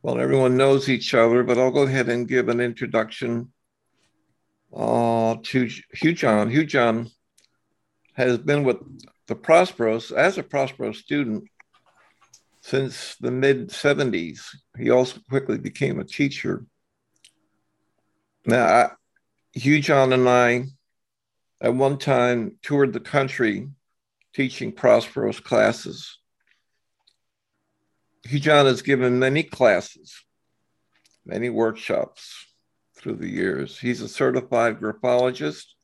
Well, everyone knows each other, but I'll go ahead and give an introduction uh, to Hugh John. Hugh John has been with the Prosperos as a Prospero student since the mid 70s. He also quickly became a teacher. Now, I, Hugh John and I at one time toured the country teaching Prospero's classes. John has given many classes, many workshops through the years. He's a certified graphologist,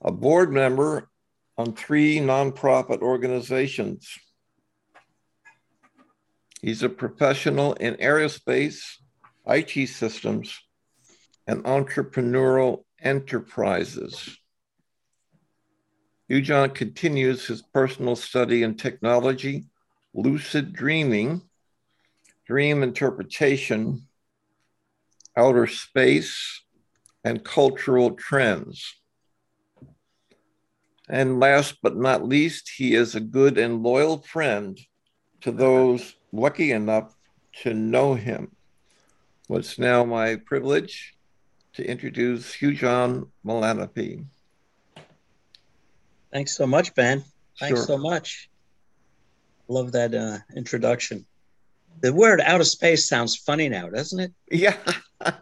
a board member on three nonprofit organizations. He's a professional in aerospace, IT systems, and entrepreneurial enterprises. John continues his personal study in technology, lucid dreaming, dream interpretation, outer space, and cultural trends. And last but not least, he is a good and loyal friend to those lucky enough to know him. What's now my privilege to introduce Hugh John Malanaphy. Thanks so much, Ben. Thanks sure. so much. Love that uh, introduction. The word outer space sounds funny now, doesn't it? Yeah,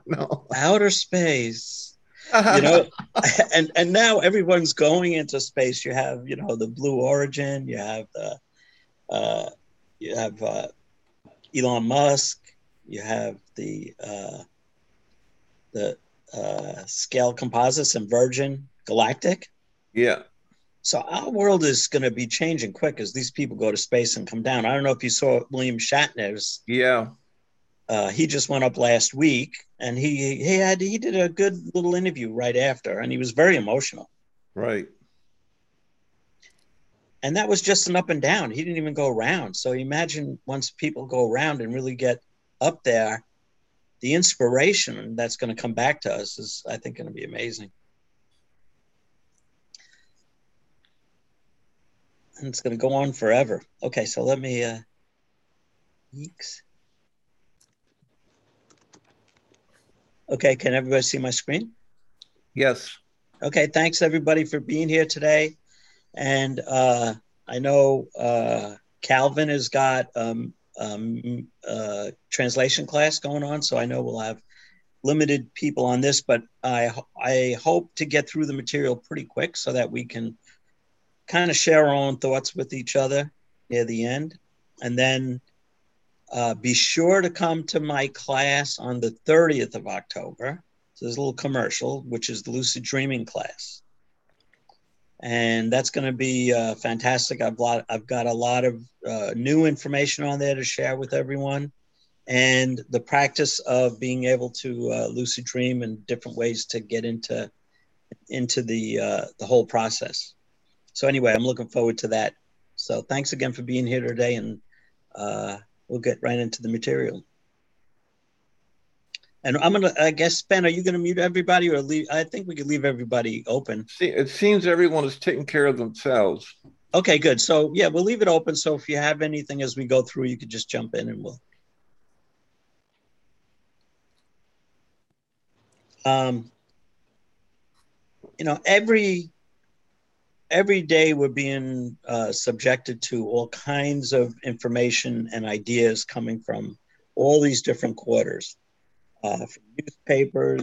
no. Outer space. you know, and and now everyone's going into space. You have, you know, the Blue Origin. You have the, uh, you have uh, Elon Musk. You have the uh, the uh, Scaled Composites and Virgin Galactic. Yeah. So our world is going to be changing quick as these people go to space and come down. I don't know if you saw William Shatner's. Yeah. Uh, he just went up last week, and he he had he did a good little interview right after, and he was very emotional. Right. And that was just an up and down. He didn't even go around. So imagine once people go around and really get up there, the inspiration that's going to come back to us is, I think, going to be amazing. And it's going to go on forever. Okay, so let me. Uh, yeeks. Okay, can everybody see my screen? Yes. Okay, thanks everybody for being here today. And uh, I know uh, Calvin has got um, um, uh, translation class going on, so I know we'll have limited people on this, but I I hope to get through the material pretty quick so that we can kind of share our own thoughts with each other near the end. And then uh, be sure to come to my class on the 30th of October. So there's a little commercial, which is the lucid dreaming class. And that's going to be uh, fantastic. I've, lot, I've got a lot of uh, new information on there to share with everyone and the practice of being able to uh, lucid dream and different ways to get into into the uh, the whole process so anyway, I'm looking forward to that. So thanks again for being here today, and uh, we'll get right into the material. And I'm gonna, I guess, Ben, are you gonna mute everybody or leave? I think we could leave everybody open. See, it seems everyone is taking care of themselves. Okay, good. So yeah, we'll leave it open. So if you have anything as we go through, you could just jump in and we'll. Um, you know, every every day we're being uh, subjected to all kinds of information and ideas coming from all these different quarters uh, from newspapers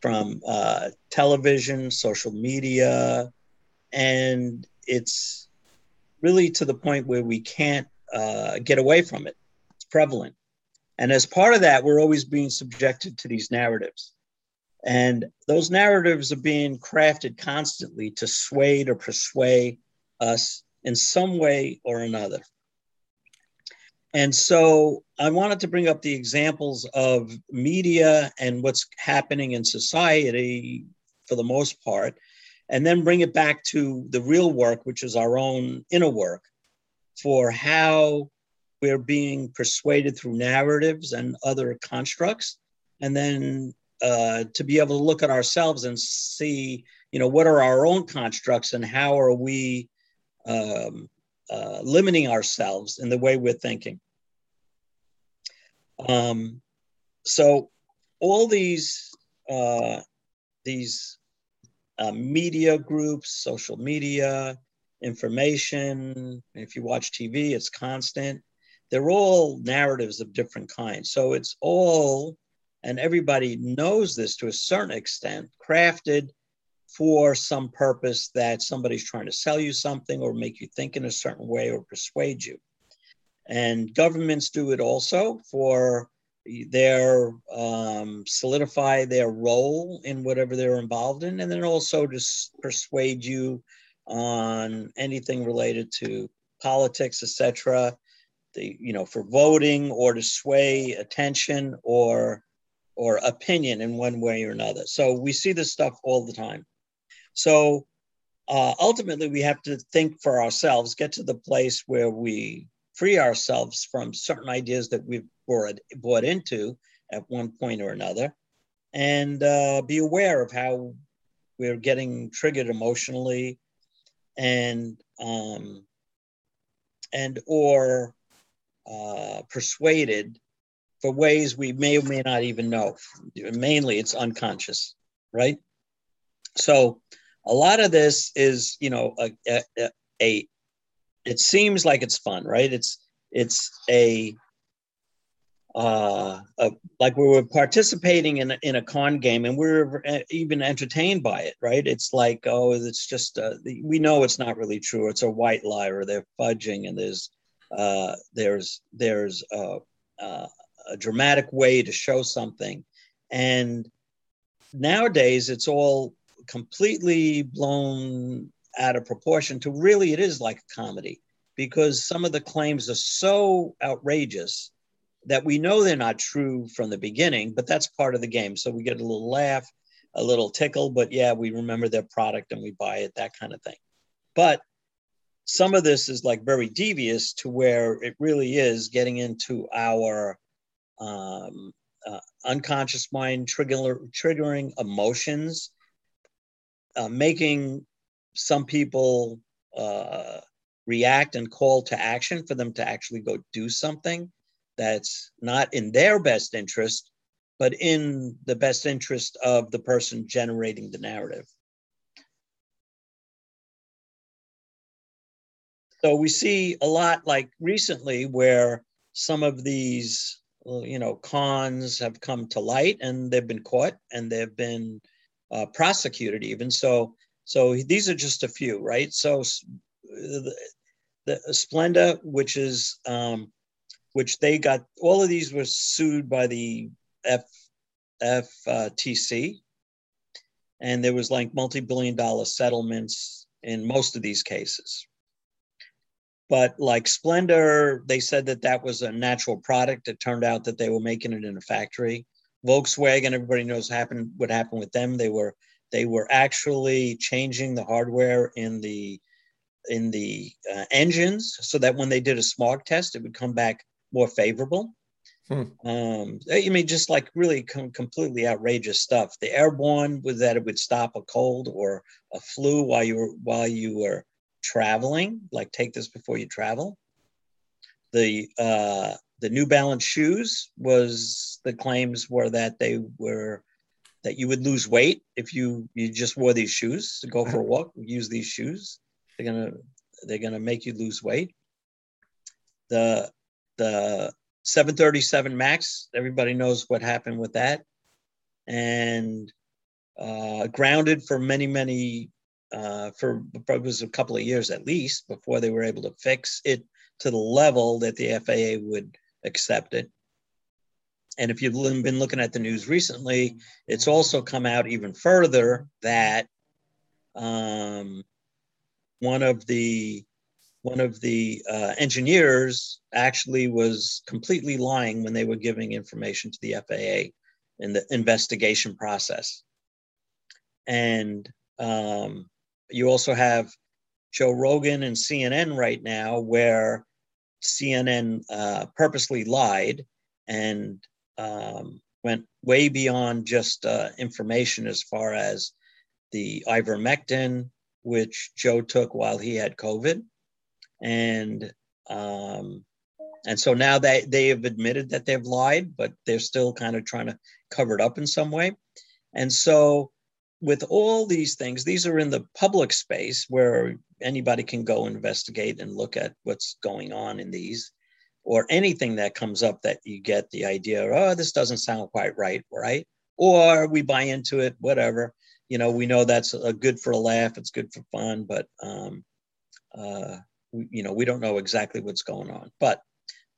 from uh, television social media and it's really to the point where we can't uh, get away from it. It's prevalent. And as part of that we're always being subjected to these narratives and those narratives are being crafted constantly to sway or persuade us in some way or another. And so I wanted to bring up the examples of media and what's happening in society for the most part, and then bring it back to the real work, which is our own inner work, for how we're being persuaded through narratives and other constructs, and then uh, to be able to look at ourselves and see, you know, what are our own constructs and how are we um, uh, limiting ourselves in the way we're thinking. Um, so all these uh, these uh, media groups, social media, information. If you watch TV, it's constant. They're all narratives of different kinds. So it's all, and everybody knows this to a certain extent, crafted for some purpose that somebody's trying to sell you something or make you think in a certain way or persuade you. And governments do it also for their um, solidify their role in whatever they're involved in, and then also to persuade you on anything related to politics, etc. The you know for voting or to sway attention or or opinion in one way or another. So we see this stuff all the time. So uh, ultimately, we have to think for ourselves, get to the place where we free ourselves from certain ideas that we've bought, bought into at one point or another, and uh, be aware of how we're getting triggered emotionally and um, and or uh, persuaded for ways we may or may not even know. Mainly, it's unconscious, right? So, a lot of this is, you know, a, a, a it seems like it's fun, right? It's it's a uh, uh, like we were participating in a, in a con game and we are uh, even entertained by it, right? It's like, oh, it's just uh, we know it's not really true. It's a white lie, or they're fudging, and there's uh, there's there's a, uh, a dramatic way to show something, and nowadays it's all completely blown out of proportion to really it is like a comedy because some of the claims are so outrageous that we know they're not true from the beginning, but that's part of the game. So we get a little laugh, a little tickle, but yeah, we remember their product and we buy it, that kind of thing. But some of this is like very devious to where it really is getting into our um, uh, unconscious mind, trigger, triggering emotions, uh, making some people uh, react and call to action for them to actually go do something that's not in their best interest, but in the best interest of the person generating the narrative. So we see a lot like recently where some of these, you know, cons have come to light and they've been caught and they've been uh, prosecuted even. So, so these are just a few, right? So the, the Splenda, which is um, which they got all of these were sued by the F, FTC. And there was like multi-billion dollar settlements in most of these cases. But like Splenda, they said that that was a natural product. It turned out that they were making it in a factory. Volkswagen, everybody knows happened what happened with them. They were they were actually changing the hardware in the in the uh, engines so that when they did a smog test, it would come back more favorable. Hmm. Um, I mean, just like really com- completely outrageous stuff. The airborne was that it would stop a cold or a flu while you were while you were traveling. Like take this before you travel. The uh, the New Balance shoes was the claims were that they were that you would lose weight if you you just wore these shoes to go for a walk. Use these shoes. They're gonna they're gonna make you lose weight. The the 737 Max, everybody knows what happened with that. And uh, grounded for many, many, uh, for was a couple of years at least before they were able to fix it to the level that the FAA would accept it. And if you've been looking at the news recently, it's also come out even further that um, one of the one of the uh, engineers actually was completely lying when they were giving information to the FAA in the investigation process. And um, you also have Joe Rogan and CNN right now, where CNN uh, purposely lied and um, went way beyond just uh, information as far as the ivermectin, which Joe took while he had COVID and um, and so now they they have admitted that they've lied, but they're still kind of trying to cover it up in some way. And so with all these things, these are in the public space where anybody can go investigate and look at what's going on in these or anything that comes up that you get the idea, oh, this doesn't sound quite right, right? Or we buy into it, whatever. You know, we know that's a good for a laugh, it's good for fun, but um, uh, you know, we don't know exactly what's going on. But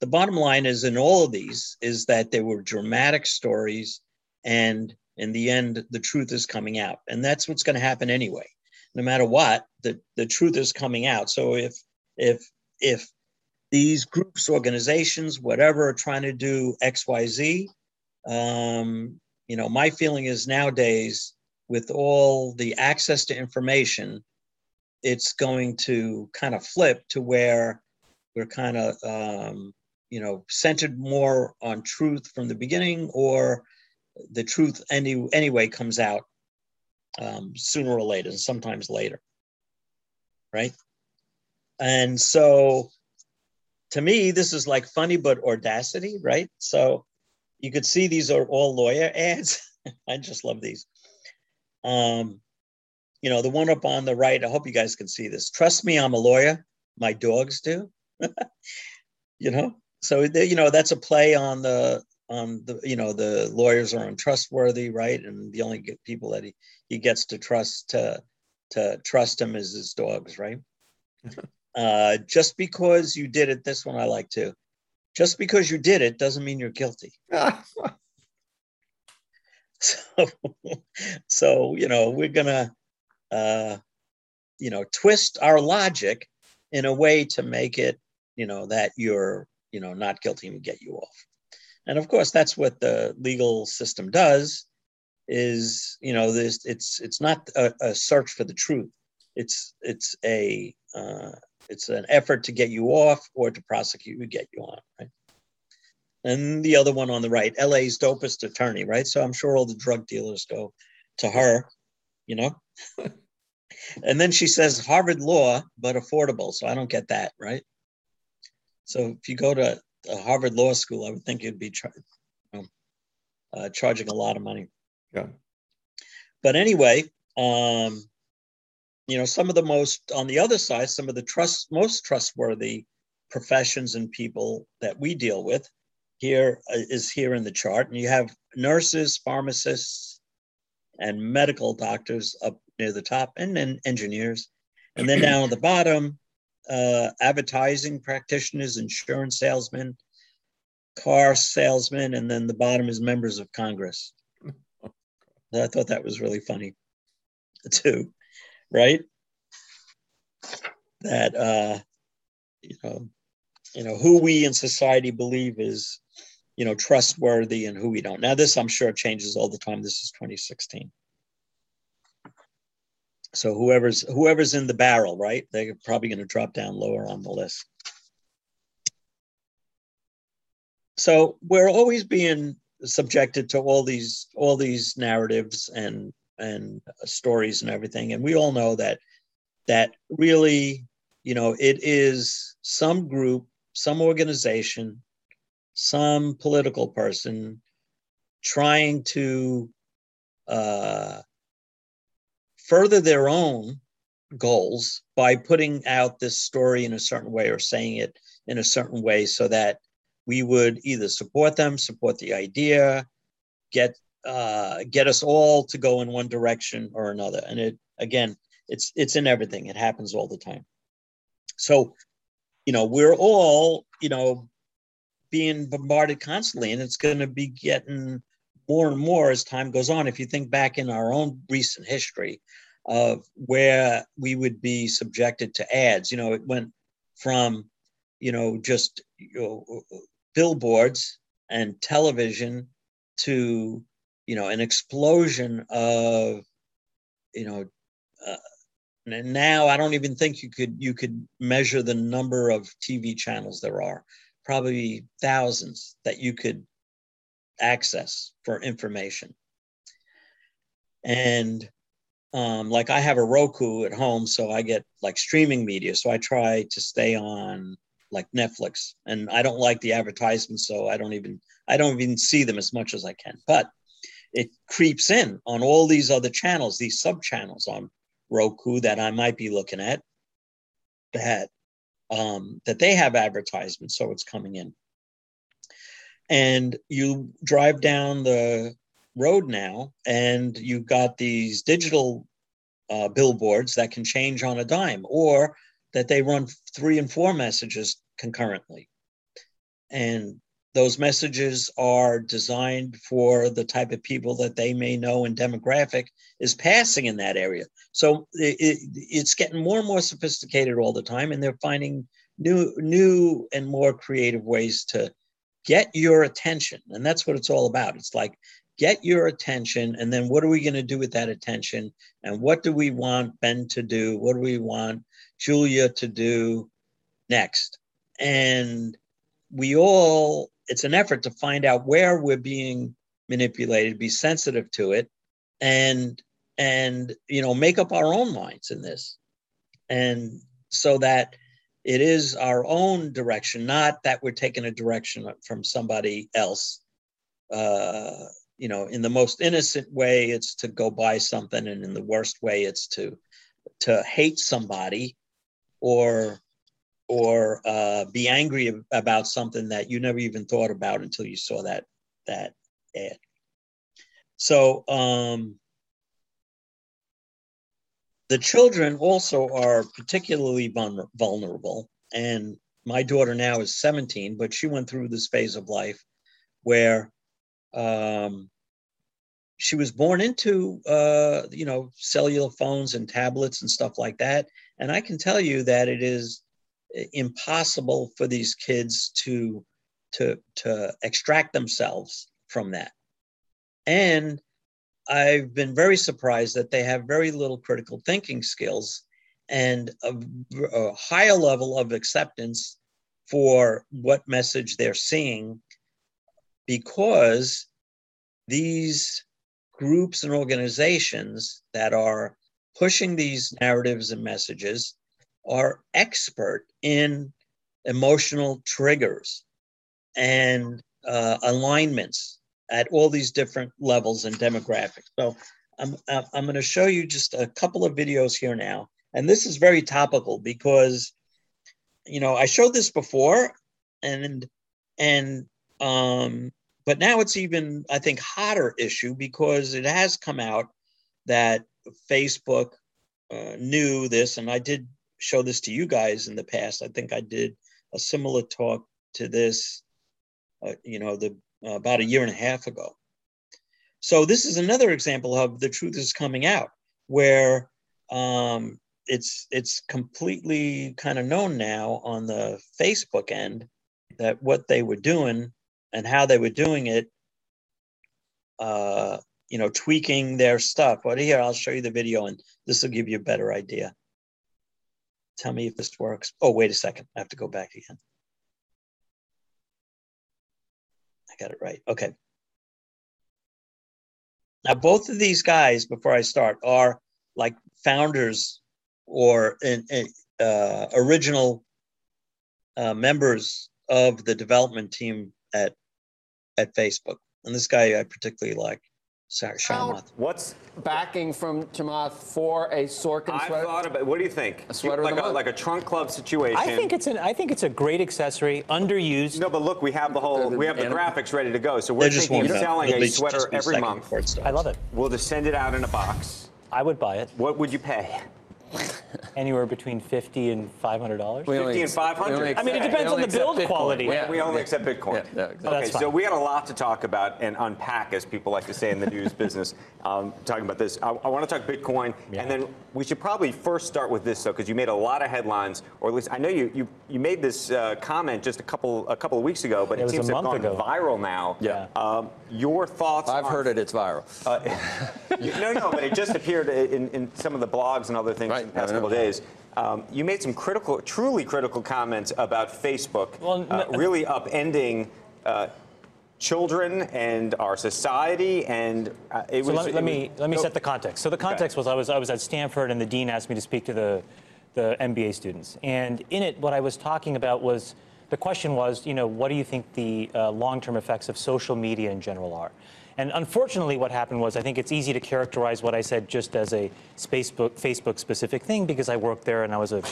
the bottom line is in all of these is that there were dramatic stories and in the end the truth is coming out. And that's what's going to happen anyway. No matter what the, the truth is coming out. So if if if these groups organizations whatever are trying to do xyz um, you know my feeling is nowadays with all the access to information it's going to kind of flip to where we're kind of um, you know centered more on truth from the beginning or the truth any, anyway comes out um, sooner or later and sometimes later. Right? And so to me this is like funny but audacity right? So you could see these are all lawyer ads. I just love these. Um you know the one up on the right i hope you guys can see this. Trust me i'm a lawyer. My dogs do. You know? So you know that's a play on the on the you know the lawyers are untrustworthy right? And the only people that he, he gets to trust to to trust him is his dogs right? Uh just because you did it this one i like too. Just because you did it doesn't mean you're guilty. So so you know we're gonna uh you know twist our logic in a way to make it you know that you're you know not guilty and get you off and of course that's what the legal system does is you know this it's it's not a, a, search for the truth. It's it's a uh, it's an effort to get you off or to prosecute you get you on right? And the other one on the right la's dopest attorney right? So i'm sure all the drug dealers go to her you know? And then she says harvard law but affordable. So i don't get that right? So if you go to Harvard Law School, I would think you'd be you know, uh, charging a lot of money. Yeah. But anyway, um, you know, some of the most on the other side, some of the trust most trustworthy professions and people that we deal with here uh, is here in the chart, and you have nurses, pharmacists, and medical doctors up near the top, and then engineers, and then down at the bottom, uh, advertising practitioners, insurance salesmen, car salesmen, and then the bottom is members of Congress. I thought that was really funny too, right? That uh, you know, you know who we in society believe is you know trustworthy and who we don't. Now this I'm sure changes all the time. This is 2016. So whoever's whoever's in the barrel, right? They're probably going to drop down lower on the list. So we're always being subjected to all these all these narratives and and stories and everything, and we all know that that really, you know, it is some group, some organization, some political person trying to uh, further their own goals by putting out this story in a certain way or saying it in a certain way so that we would either support them, support the idea, get uh, get us all to go in one direction or another. And it again, it's it's in everything. It happens all the time. So, you know, we're all you know being bombarded constantly, and it's going to be getting more and more as time goes on. If you think back in our own recent history of where we would be subjected to ads, you know, it went from, you know, just you know, billboards and television to, you know, an explosion of, you know, uh, and now I don't even think you could you could measure the number of TV channels there are, probably thousands that you could access for information. And um, like I have a Roku at home, so I get like streaming media. So I try to stay on like Netflix, and I don't like the advertisements, so I don't even I don't even see them as much as I can. But it creeps in on all these other channels, these sub channels on Roku that I might be looking at that um, that they have advertisements, so it's coming in. And you drive down the road now, and you've got these digital uh, billboards that can change on a dime, or that they run three and four messages concurrently. And those messages are designed for the type of people that they may know and demographic is passing in that area. So it, it, it's getting more and more sophisticated all the time, and they're finding new, new and more creative ways to get your attention. And that's what it's all about. It's like get your attention, and then what are we going to do with that attention? And what do we want Ben to do? What do we want Julia to do next? And we all it's an effort to find out where we're being manipulated be sensitive to it and and you know make up our own minds in this and so that it is our own direction not that we're taking a direction from somebody else uh you know in the most innocent way it's to go buy something and in the worst way it's to to hate somebody or or uh, be angry about something that you never even thought about until you saw that that ad. So um, the children also are particularly vulnerable, and my daughter now is 17, but she went through this phase of life where um, she was born into uh, you know cellular phones and tablets and stuff like that, and I can tell you that it is impossible for these kids to to to extract themselves from that. And i've been very surprised that they have very little critical thinking skills and a, a higher level of acceptance for what message they're seeing because these groups and organizations that are pushing these narratives and messages are expert in emotional triggers and uh, alignments at all these different levels and demographics. So I'm, I'm going to show you just a couple of videos here now. And this is very topical because, you know, I showed this before and, and, um, but now it's even, I think, hotter issue because it has come out that Facebook uh, knew this, and I did show this to you guys in the past. I think I did a similar talk to this, uh, you know, the uh, about a year and a half ago. So this is another example of the truth is coming out, where um, it's it's completely kind of known now on the Facebook end that what they were doing and how they were doing it, uh, you know, tweaking their stuff. But here, I'll show you the video, and this will give you a better idea. Tell me if this works. Oh, wait a second. I have to go back again. Got it right. Okay. Now, both of these guys, before I start, are like founders or uh, original uh, members of the development team at at Facebook. And this guy I particularly like. Sorry, Chamath. What's backing from Chamath for a Sorkin I've sweater? thought about. What do you think? A sweater of like the a like a trunk club situation. I think it's an I think it's a great accessory, underused. No, but look, we have the whole we have the graphics ready to go. So we're just thinking won't of selling a sweater just be a every month. before it. I love it. We'll just send it out in a box. I would buy it What would you pay? anywhere between fifty and five hundred dollars. We 50 and 500. we only I mean, it accept- depends we on only the build Bitcoin. quality. Yeah. We only accept Bitcoin. Yeah, yeah, exactly. Okay, That's so fine. we got a lot to talk about and unpack, as people like to say in the news business. Um, talking about this, I, I want to talk Bitcoin, Yeah. and then we should probably first start with this, though, because you made a lot of headlines, or at least I know you you, you made this uh, comment just a couple a couple of weeks ago, but It it, was a seems to have month gone ago. viral now. Yeah. Um, your thoughts? I've on- heard it. It's viral. You- no, no, but it just appeared in, in some of the blogs and other things Right, in the past I know. Couple days. Um, you made some critical, truly critical comments about Facebook Well, uh, really upending uh, children and our society, and uh, it So was. let, it let was- me let me set the context. So the context was I was I was at Stanford and the dean asked me to speak to the the MBA students. And in it, what I was talking about was the question was, you know, what do you think the uh, long-term effects of social media in general are? And unfortunately, what happened was I think it's easy to characterize what I said just as a Facebook, Facebook specific thing because I worked there and I was a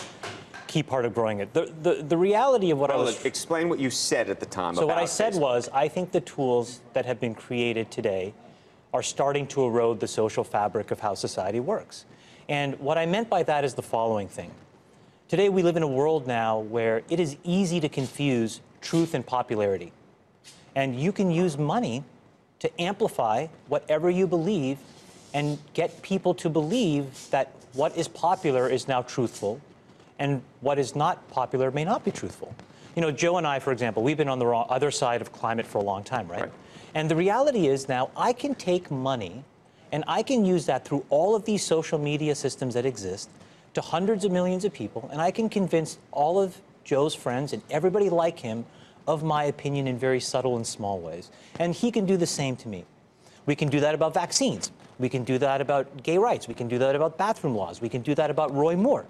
key part of growing it. The, the, the reality of what well, I was. Explain what you said at the time. So, what I said Facebook. was I think the tools that have been created today are starting to erode the social fabric of how society works. And what I meant by that is the following thing. Today, we live in a world now where it is easy to confuse truth and popularity. And you can use money to amplify whatever you believe and get people to believe that what is popular is now truthful and what is not popular may not be truthful. You know, Joe and I, for example, we've been on the wrong, other side of climate for a long time, right? right? And the reality is now I can take money and I can use that through all of these social media systems that exist to hundreds of millions of people, and I can convince all of Joe's friends and everybody like him of my opinion in very subtle and small ways. And he can do the same to me. We can do that about vaccines. We can do that about gay rights. We can do that about bathroom laws. We can do that about Roy Moore.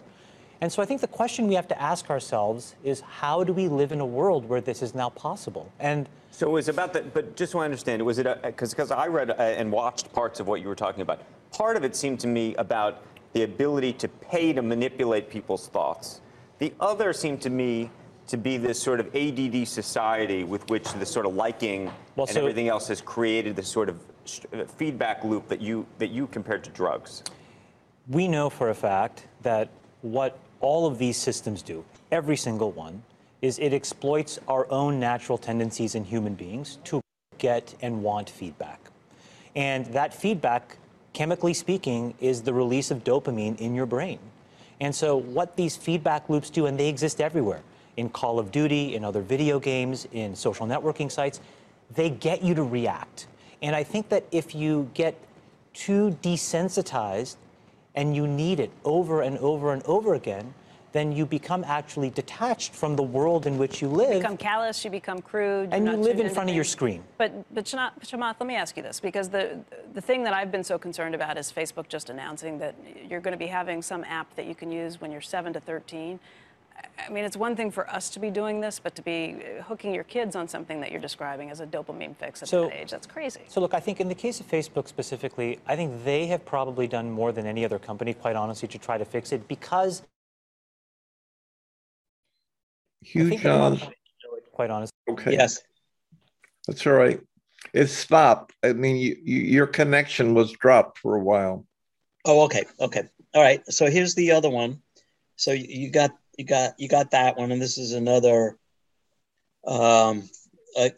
And so I think the question we have to ask ourselves is how do we live in a world where this is now possible? And so it was about that, but just so I understand, was it because I read uh, and watched parts of what you were talking about. Part of it seemed to me about the ability to pay to manipulate people's thoughts. The other seemed to me to be this sort of ADD society with which the sort of liking Well, and so- everything else has created this sort of uh, feedback loop that you that you compared to drugs. we know for a fact that what all of these systems do, every single one, is it exploits our own natural tendencies in human beings to get and want feedback. And that feedback, chemically speaking, is the release of dopamine in your brain. And so, what these feedback loops do, and they exist everywhere in Call of Duty, in other video games, in social networking sites, they get you to react. And I think that if you get too desensitized and you need it over and over and over again, then you become actually detached from the world in which you live. You become callous, you become crude. And you live in front of your screen. But but Chamath, let me ask you this because the the thing that I've been so concerned about is Facebook just announcing that you're going to be having some app that you can use when you're 7 to 13. I mean, it's one thing for us to be doing this, but to be uh, hooking your kids on something that you're describing as a dopamine fix at So- that age, that's crazy. So look, I think in the case of Facebook specifically, I think they have probably done more than any other company, quite honestly, to try to fix it because I Hugh think that a lot of Johns. companies do it, quite honestly. Okay. Yes. That's all right. It stopped. I mean, you, you, your connection was dropped for a while. Oh, okay. Okay. All right. So here's the other one. So you, you got you got you got that one, and this is another um,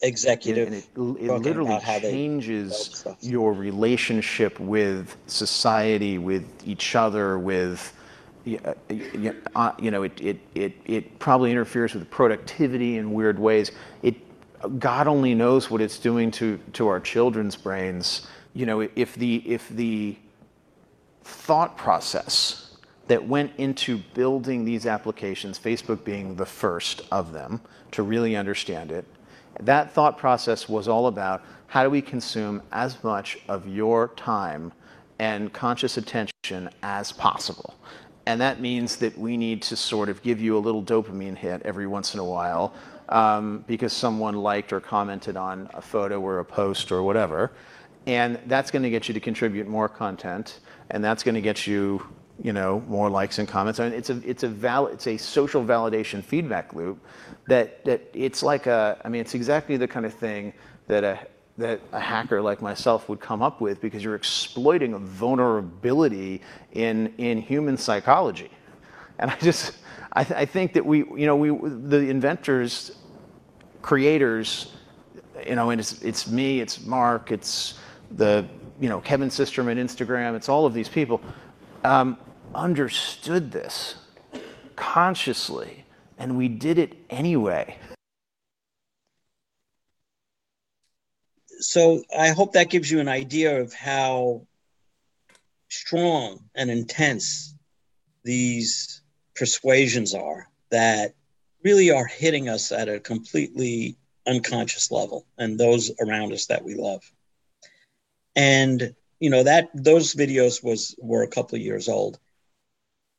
executive. and it, it literally about how they changes your relationship with society, with each other, with uh, uh, you know, it, it, it, it probably interferes with productivity in weird ways. It, God only knows what it's doing to, to our children's brains. You know, if the, if the thought process that went into building these applications, Facebook being the first of them to really understand it. That thought process was all about how do we consume as much of your time and conscious attention as possible. And that means that we need to sort of give you a little dopamine hit every once in a while um, because someone liked or commented on a photo or a post or whatever. And that's going to get you to contribute more content, and that's going to get you, you know, more likes and comments. I mean, it's a it's a val it's a social validation feedback loop that that it's like a I mean, it's exactly the kind of thing that a that a hacker like myself would come up with because you're exploiting a vulnerability in in human psychology. And I just I, th- I think that we you know we the inventors creators you know, and it's it's me, it's Mark, it's the you know Kevin Systrom Instagram, it's all of these people um, understood this consciously, and we did it anyway. so I hope that gives you an idea of how strong and intense these persuasions are that really are hitting us at a completely unconscious level and those around us that we love and you know that those videos was were a couple of years old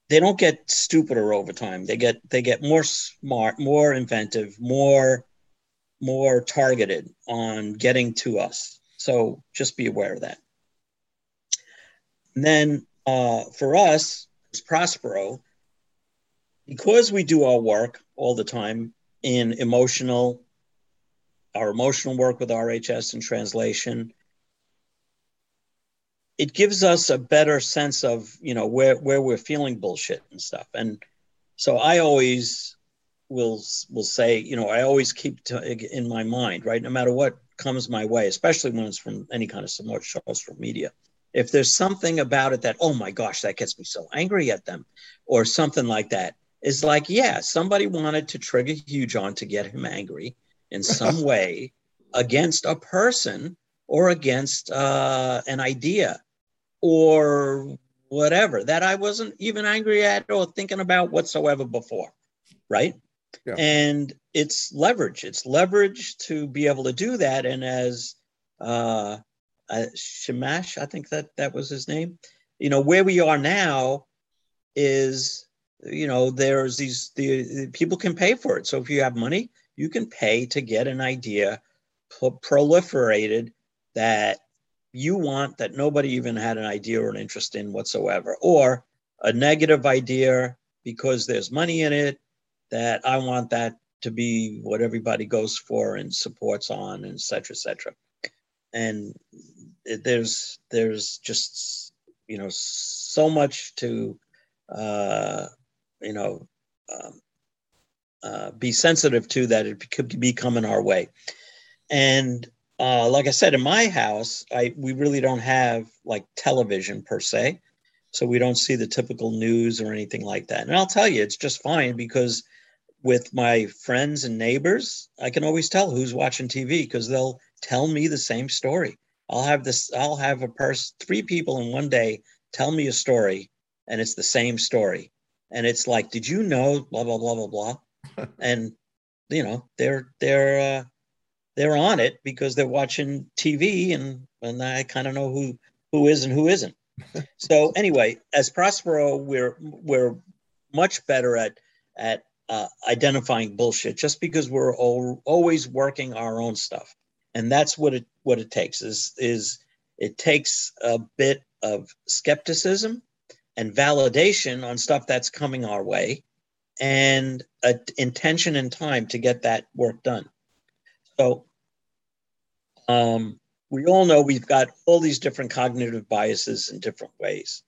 they don't get stupider over time. They get they get more smart, more inventive, more more targeted on getting to us. So just be aware of that. And then uh, for us, as Prospero, because we do our work all the time in emotional, our emotional work with RHS and translation, it gives us a better sense of you know where where we're feeling bullshit and stuff. And so I always will will say, you know, I always keep to, in my mind, right, no matter what comes my way, especially when it's from any kind of social media. If there's something about it that, oh my gosh, that gets me so angry at them, or something like that, is like, yeah, somebody wanted to trigger Hugh John to get him angry in some way against a person or against uh, an idea or whatever that I wasn't even angry at or thinking about whatsoever before, right? Yeah. And it's leverage. It's leverage to be able to do that. And as uh, uh, Shamash, I think that that was his name. You know, where we are now is, you know, there's these the, the people can pay for it. So if you have money, you can pay to get an idea proliferated that you want that nobody even had an idea or an interest in whatsoever, or a negative idea because there's money in it that I want that to be what everybody goes for and supports on, and et cetera, et cetera. And there's there's just you know so much to uh, you know um, uh, be sensitive to that it could be coming our way. And uh, like I said, in my house, I we really don't have like television per se, so we don't see the typical news or anything like that. And I'll tell you, it's just fine because with my friends and neighbors, I can always tell who's watching TV because they'll tell me the same story. I'll have this, I'll have a person, three people in one day tell me a story, and it's the same story. And it's like, did you know, blah, blah, blah, blah, blah. and, you know, they're, they're, uh, they're on it because they're watching TV and, and I kind of know who, who is and who isn't. so anyway, as Prospero, we're, we're much better at, at uh, identifying bullshit just because we're all, always working our own stuff and that's what it what it takes is is it takes a bit of skepticism and validation on stuff that's coming our way and a intention and time to get that work done so um, we all know we've got all these different cognitive biases in different ways.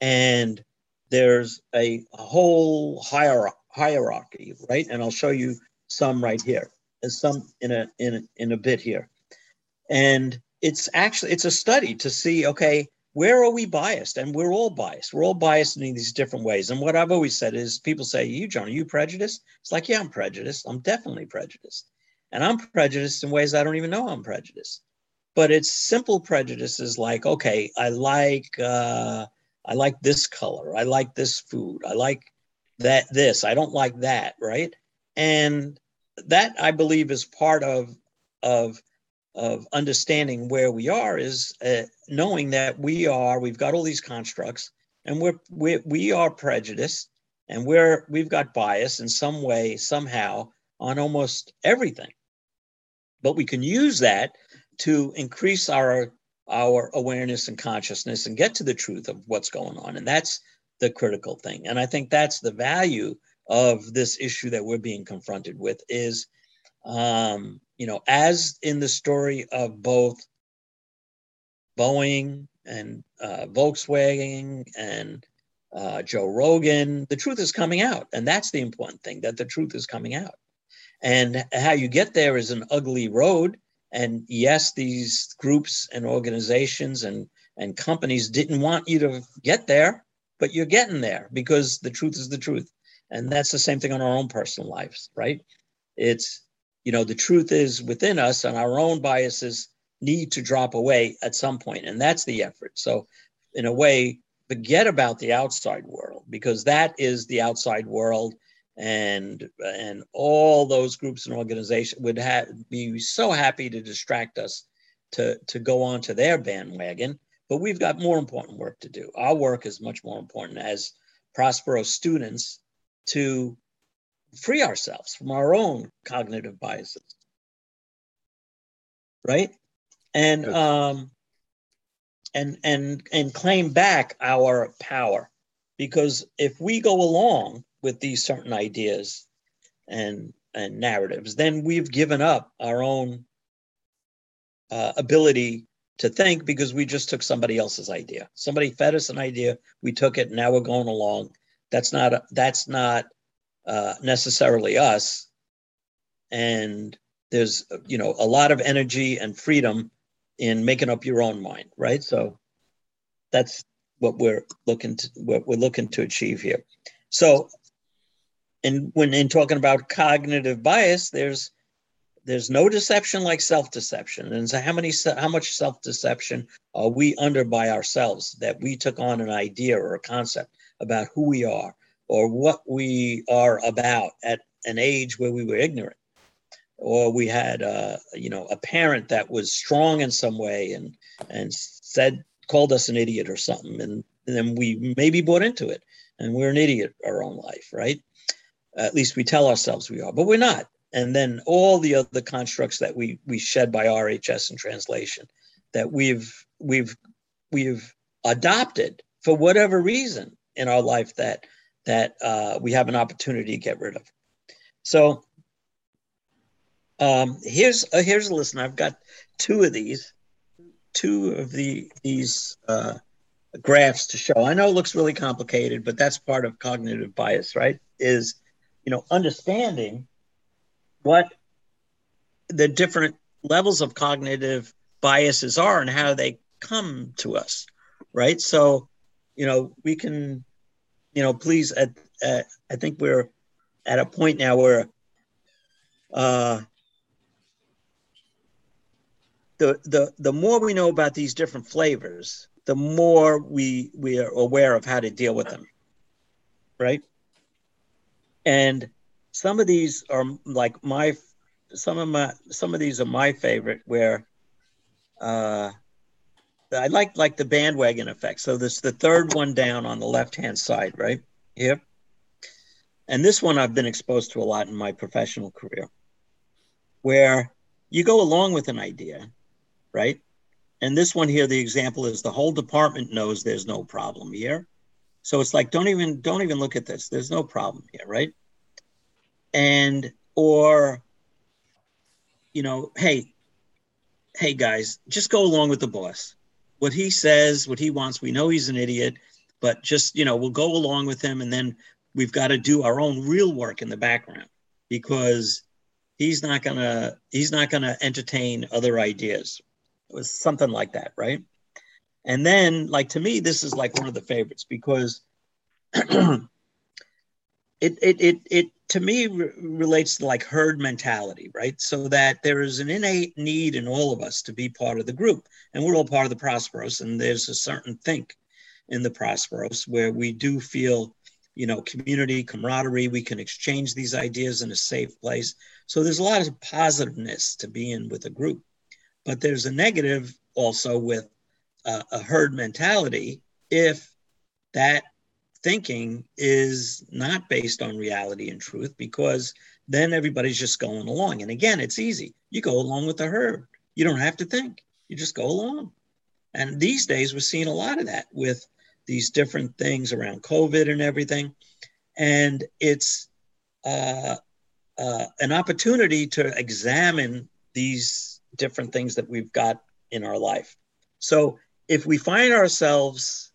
And there's a, whole hierarchy hierarchy, right? And I'll show you some right here. There's some in a in a, in a bit here, and it's actually it's a study to see okay where are we biased? And we're all biased. We're all biased in these different ways. And what i've always said is people say you john are you prejudiced? It's like yeah i'm prejudiced. I'm definitely prejudiced and i'm prejudiced in ways i don't even know i'm prejudiced. But it's simple prejudices like okay i like uh, i like this color. I like this food. I like that this. I don't like that right? And that i believe is part of of of understanding where we are is uh, knowing that we are we've got all these constructs and we're we, we are prejudiced and we're we've got bias in some way somehow on almost everything but we can use that to increase our our awareness and consciousness and get to the truth of what's going on and that's the critical thing. And I think that's the value of this issue that we're being confronted with is, um, you know, as in the story of both Boeing and uh, Volkswagen and uh, Joe Rogan, the truth is coming out. And that's the important thing that the truth is coming out. And how you get there is an ugly road. And yes, these groups and organizations and, and companies didn't want you to get there but you're getting there because the truth is the truth. And that's the same thing on our own personal lives, right? It's, you know, the truth is within us and our own biases need to drop away at some point, And that's the effort. So, in a way, forget about the outside world because that is the outside world and and all those groups and organizations would have be so happy to distract us to to go on to their bandwagon but we've got more important work to do. Our work is much more important as Prospero students to free ourselves from our own cognitive biases. Right? And um and and and claim back our power because if we go along with these certain ideas and and narratives then we've given up our own uh, ability to think because we just took somebody else's idea. Somebody fed us an idea we took it now we're going along. That's not that's not uh, necessarily us. And there's you know a lot of energy and freedom in making up your own mind right? So that's what we're looking to what we're looking to achieve here. So, and when in talking about cognitive bias, there's there's no deception like self-deception. And so, how many how much self-deception are we under by ourselves that we took on an idea or a concept about who we are or what we are about at an age where we were ignorant? or we had uh, you know a parent that was strong in some way and and said called us an idiot or something, and, and then we maybe bought into it, and we're an idiot our own life, right? At least we tell ourselves we are, but we're not. And then all the other constructs that we we shed by RHS and translation that we've we've we've adopted for whatever reason in our life that that uh, we have an opportunity to get rid of. So um, here's uh, here's a listen. I've got two of these, two of the these uh, graphs to show. I know it looks really complicated, but that's part of cognitive bias, right? Is you know understanding what the different levels of cognitive biases are and how they come to us, right? So, you know, we can, you know, please, at, at I think we're at a point now where uh, the the the more we know about these different flavors, the more we we are aware of how to deal with them. Right? And some of these are like my some of my some of these are my favorite where uh I like like the bandwagon effect. So this the third one down on the left hand side, right? Here. And this one I've been exposed to a lot in my professional career, where you go along with an idea right? And this one here, the example is the whole department knows there's no problem here. So it's like, don't even don't even look at this. There's no problem here, right? And or you know, hey, hey guys, just go along with the boss. What he says, what he wants, we know he's an idiot, but just, you know, we'll go along with him and then we've got to do our own real work in the background because he's not going to he's not going to entertain other ideas it was something like that, right? And then, like to me, this is like one of the favorites because it, it it it to me re- relates to like herd mentality, right? So that there is an innate need in all of us to be part of the group, and we're all part of the Prosperos, and there's a certain think in the Prosperos where we do feel you know community camaraderie we can exchange these ideas in a safe place so there's a lot of positiveness to being with a group but there's a negative also with uh, a herd mentality if that thinking is not based on reality and truth because then everybody's just going along. And again, it's easy. You go along with the herd. You don't have to think. You just go along. And these days we're seeing a lot of that with these different things around COVID and everything. And it's uh, uh, an opportunity to examine these different things that we've got in our life. So if we find ourselves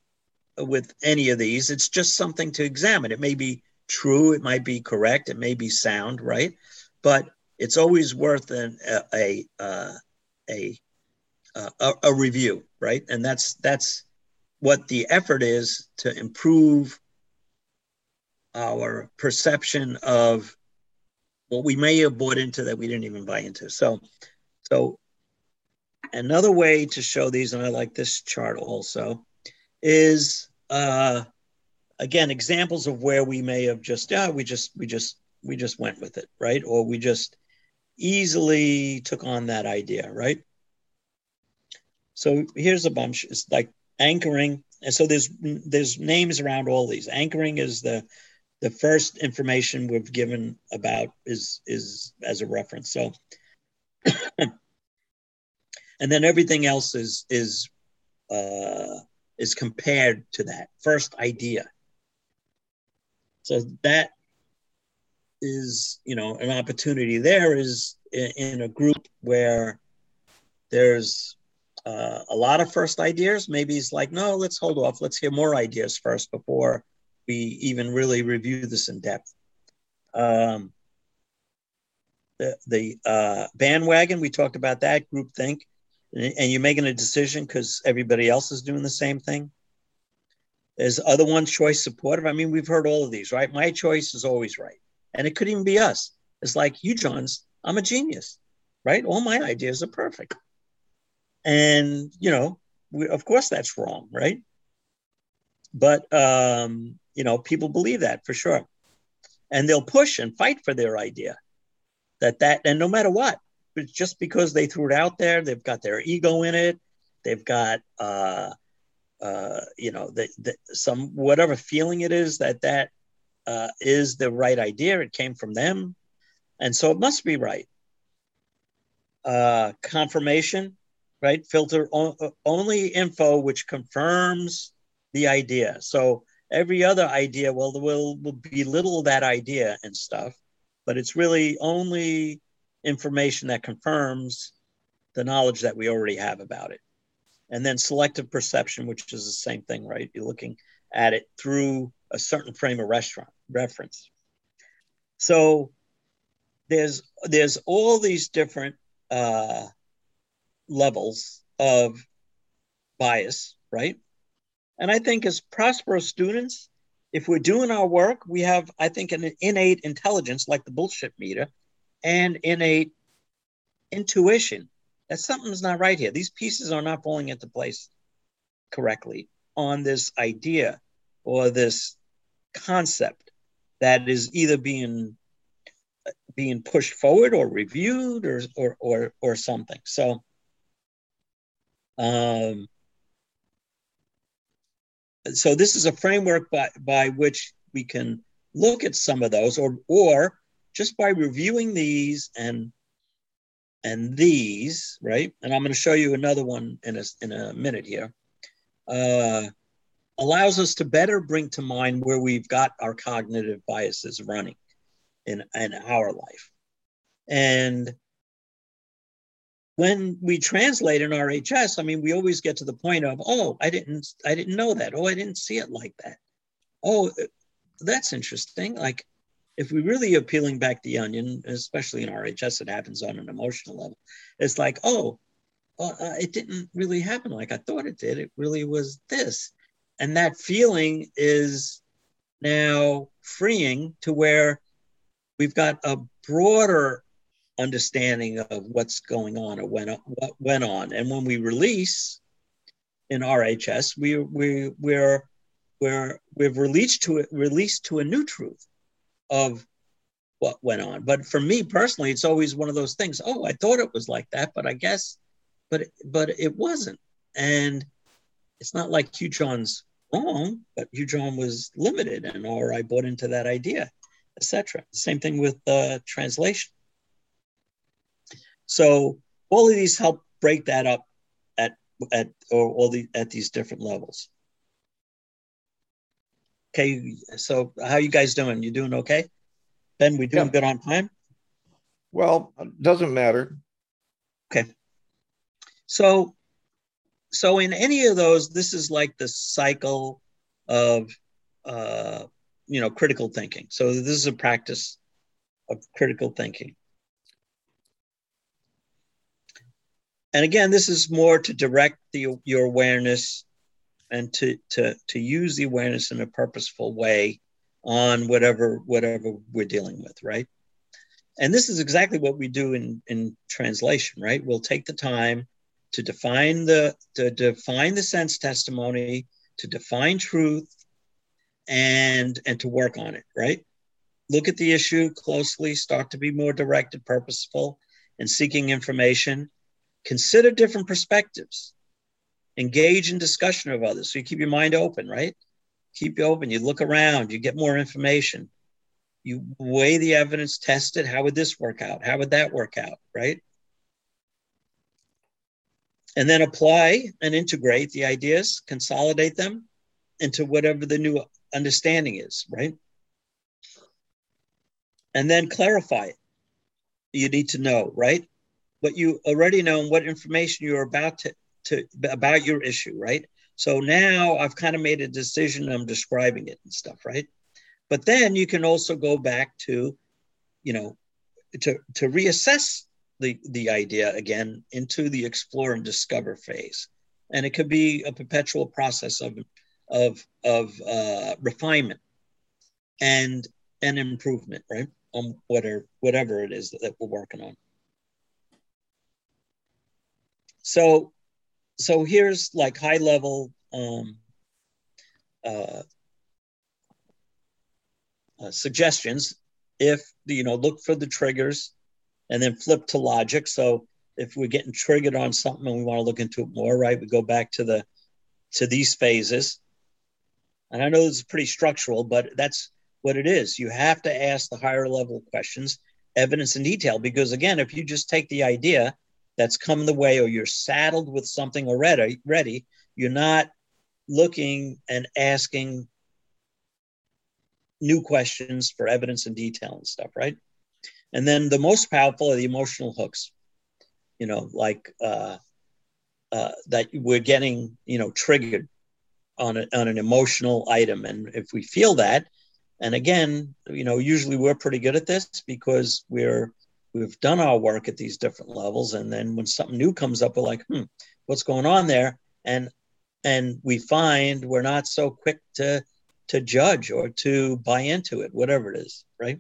with any of these, it's just something to examine. It may be true, it might be correct, it may be sound, right? But it's always worth an, a a uh, a, uh, a a review, right? And that's that's what the effort is to improve our perception of what we may have bought into that we didn't even buy into. So so another way to show these, and I like this chart also, is uh, again examples of where we may have just yeah we just we just we just went with it right or we just easily took on that idea right so here's a bunch it's like anchoring and so there's there's names around all these. Anchoring is the the first information we've given about is is as a reference. So, and then everything else is is uh, is compared to that first idea. So that is you know an opportunity there is in, a group where there's uh, a lot of first ideas. Maybe it's like, no, let's hold off. Let's hear more ideas first before we even really review this in depth. Um, the the uh, bandwagon, we talked about that group think, and you're making a decision because everybody else is doing the same thing. Is other one's choice supportive? I mean, we've heard all of these, right? My choice is always right, and it could even be us. It's like you, John's. I'm a genius, right? All my ideas are perfect. And, you know, we, of course that's wrong, right? But, um, you know, people believe that for sure. And they'll push and fight for their idea that that, and no matter what, it's just because they threw it out there, they've got their ego in it, they've got, uh, uh, you know, the, the, some whatever feeling it is that that uh, is the right idea. It came from them, and so it must be right. Uh, confirmation right? Filter only info which confirms the idea. So every other idea, well, will will belittle that idea and stuff, but it's really only information that confirms the knowledge that we already have about it. And then selective perception, which is the same thing, right? You're looking at it through a certain frame of restaurant reference. So there's there's all these different uh, levels of bias, right? And I think as Prospero students, if we're doing our work, we have, I think, an innate intelligence like the bullshit meter and innate intuition that something's not right here. These pieces are not falling into place correctly on this idea or this concept that is either being being pushed forward or reviewed or or or, or something. So um, so this is a framework by, by which we can look at some of those or, or just by reviewing these and and these, right? And I'm going to show you another one in a, in a minute here. Uh, allows us to better bring to mind where we've got our cognitive biases running in, in our life. And when we translate in RHS, I mean, we always get to the point of, oh, I didn't, I didn't know that. Oh, I didn't see it like that. Oh, that's interesting. Like, if we really are peeling back the onion, especially in RHS, it happens on an emotional level. It's like, oh, uh, it didn't really happen like I thought it did. It really was this, and that feeling is now freeing to where we've got a broader understanding of what's going on or went, what went on. And when we release in RHS, we, we, we're, we're, we've released to released to a new truth of what went on. But for me personally, it's always one of those things. Oh, I thought it was like that, but I guess, but but it wasn't. And it's not like HughJohn's wrong, but HughJohn was limited, and or I bought into that idea, etc. Same thing with uh, translation. So all of these help break that up at at or all the at these different levels. Okay, so how you guys doing? You doing okay? Ben, we doing yeah. good on time? Well, doesn't matter. Okay. So so in any of those, this is like the cycle of uh, you know critical thinking. So this is a practice of critical thinking. and again, this is more to direct the, your awareness and to, to, to use the awareness in a purposeful way on whatever whatever we're dealing with, right? And this is exactly what we do in, in translation, right? We'll take the time to define the to define the sense testimony, to define truth, and and to work on it, right? Look at the issue closely, start to be more directed, purposeful, and seeking information consider different perspectives engage in discussion of others. So you keep your mind open, right? Keep you open. You look around, you get more information. You weigh the evidence, test it. How would this work out? How would that work out, right? And then apply and integrate the ideas, consolidate them into whatever the new understanding is, right? And then clarify it. You need to know, right? What you already know and what information you're about to to about your issue, right? So now I've kind of made a decision. I'm describing it and stuff, right? But then you can also go back to, you know, to to reassess the the idea again into the explore and discover phase, and it could be a perpetual process of of of uh, refinement and and improvement, right? On whatever whatever it is that, that we're working on. So so here's like high level um, uh, uh, suggestions. If you know, look for the triggers, and then flip to logic. So if we're getting triggered on something and we want to look into it more, right? We go back to the to these phases. And I know this is pretty structural, but that's what it is. You have to ask the higher level questions, evidence and detail, because again, if you just take the idea that's come the way or you're saddled with something already ready you're not looking and asking new questions for evidence and detail and stuff right? And then the most powerful are the emotional hooks you know like uh, uh, that we're getting you know triggered on, a, on an emotional item. And if we feel that and again you know usually we're pretty good at this because we're we've done our work at these different levels and then when something new comes up we're like hmm what's going on there? And and we find we're not so quick to to judge or to buy into it whatever it is right?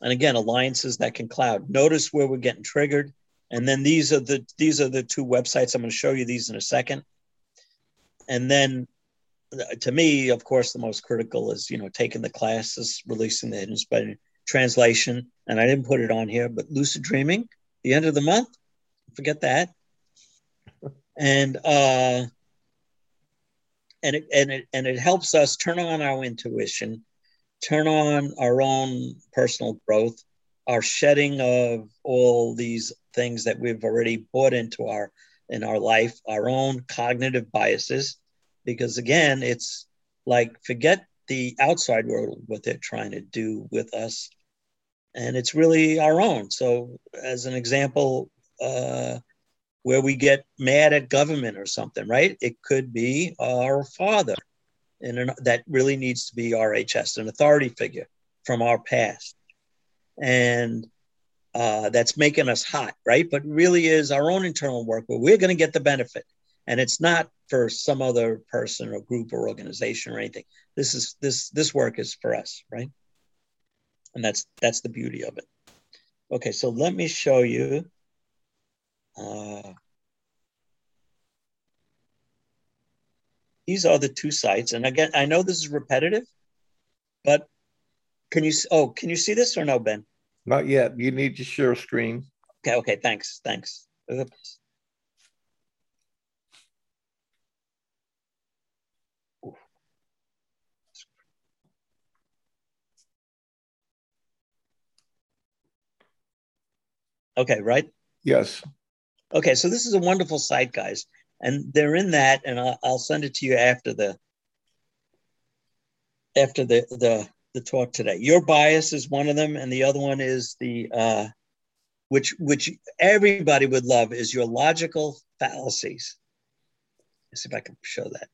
And again alliances that can cloud. Notice where we're getting triggered. And then these are the these are the two websites. I'm going to show you these in a second. And then to me of course the most critical is you know taking the classes releasing the Hidden Splendour translation, and I didn't put it on here, but lucid dreaming, the end of the month, forget that. And uh, and it and it and it helps us turn on our intuition, turn on our own personal growth, our shedding of all these things that we've already bought into our in our life, our own cognitive biases, because again, it's like forget the outside world, what they're trying to do with us. And it's really our own. So, as an example, uh, where we get mad at government or something, right? It could be our father, and an, that really needs to be RHS, an authority figure from our past. And uh, that's making us hot, right? But really is our own internal work where we're going to get the benefit and it's not for some other person or group or organization or anything. This is this this work is for us right? And that's that's the beauty of it. Okay so let me show you uh, these are the two sites. And again i know this is repetitive but can you oh can you see this or no ben? Not yet. You need to share screen. Okay okay thanks thanks. Oops. Okay, right? Yes. Okay, so this is a wonderful site, guys, and they're in that, and I'll, I'll send it to you after the after the the the talk today. Your bias is one of them, and the other one is the uh, which which everybody would love is your logical fallacies. Let's see if I can show that.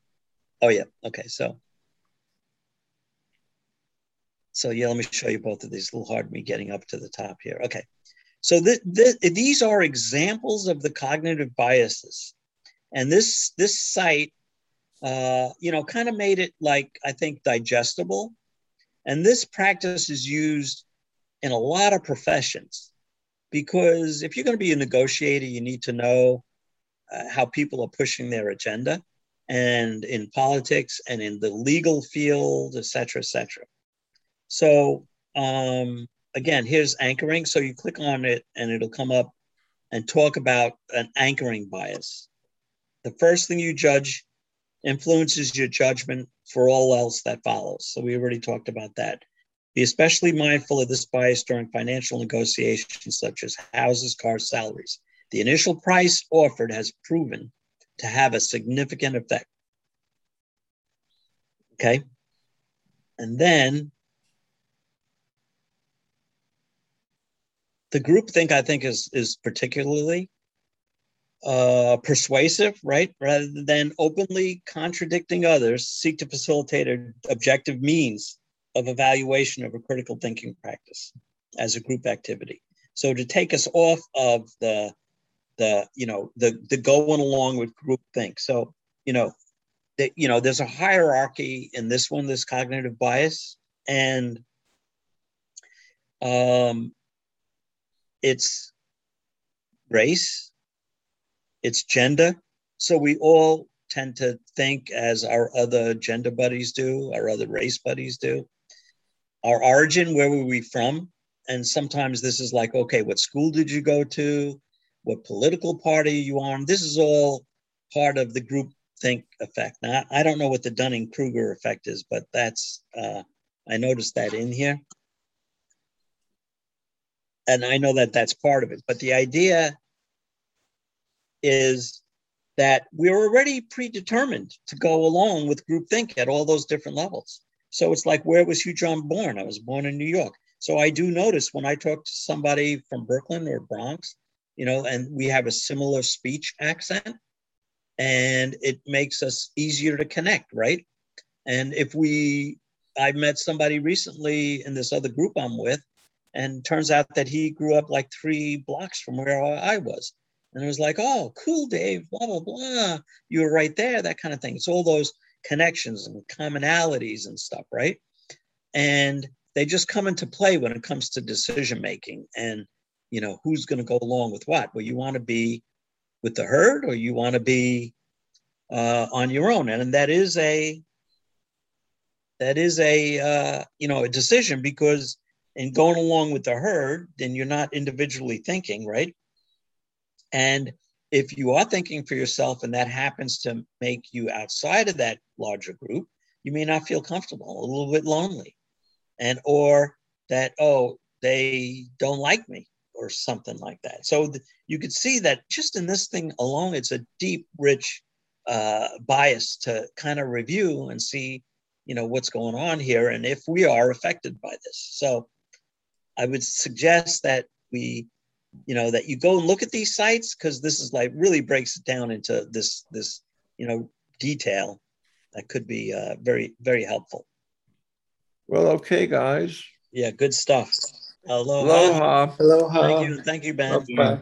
Oh yeah, okay, so so yeah, let me show you both of these. A little hard me getting up to the top here. Okay. So th- th- these are examples of the cognitive biases, and this this site, uh, you know, kind of made it like I think digestible, and this practice is used in a lot of professions because if you're going to be a negotiator, you need to know uh, how people are pushing their agenda, and in politics and in the legal field, et cetera, et cetera. So um, again, here's anchoring. So you click on it and it'll come up and talk about an anchoring bias. the first thing you judge influences your judgment for all else that follows. So we already talked about that. Be especially mindful of this bias during financial negotiations such as houses, cars, salaries. The initial price offered has proven to have a significant effect. Okay. And then the group think I think is is particularly uh, persuasive, right? Rather than openly contradicting others, seek to facilitate an objective means of evaluation of a critical thinking practice as a group activity. So to take us off of the the you know the the going along with group think. So you know that you know there's a hierarchy in this one, this cognitive bias, and um, it's race, it's gender. So we all tend to think as our other gender buddies do, our other race buddies do. Our origin, where were we from? And sometimes this is like, okay, what school did you go to? What political party are you on? This is all part of the group think effect. Now, I don't know what the Dunning Kruger effect is, but that's, uh, I noticed that in here and I know that that's part of it. But the idea is that we're already predetermined to go along with groupthink at all those different levels. So it's like, where was HughJohn born? I was born in New York. So I do notice when I talk to somebody from Brooklyn or Bronx, you know, and we have a similar speech accent, and it makes us easier to connect, right? And if we, I met somebody recently in this other group I'm with, and turns out that he grew up like three blocks from where I was. And it was like, oh, cool, Dave, blah, blah, blah. You were right there, that kind of thing. It's all those connections and commonalities and stuff, right? And they just come into play when it comes to decision making and, you know, who's going to go along with what. Well, you want to be with the herd or you want to be uh, on your own. And, and that is a, that is a, uh, you know, a decision because and going along with the herd, then you're not individually thinking, right? And if you are thinking for yourself and that happens to make you outside of that larger group, you may not feel comfortable, a little bit lonely. And or that, oh, they don't like me or something like that. So th- you could see that just in this thing alone, it's a deep, rich uh, bias to kind of review and see, you know, what's going on here and if we are affected by this. So I would suggest that we, you know, that you go and look at these sites because this is like really breaks it down into this this you know detail that could be uh, very very helpful. Well, okay, guys. Yeah, good stuff. Aloha. Aloha. Aloha. Thank you, thank you, Ben. Bye-bye.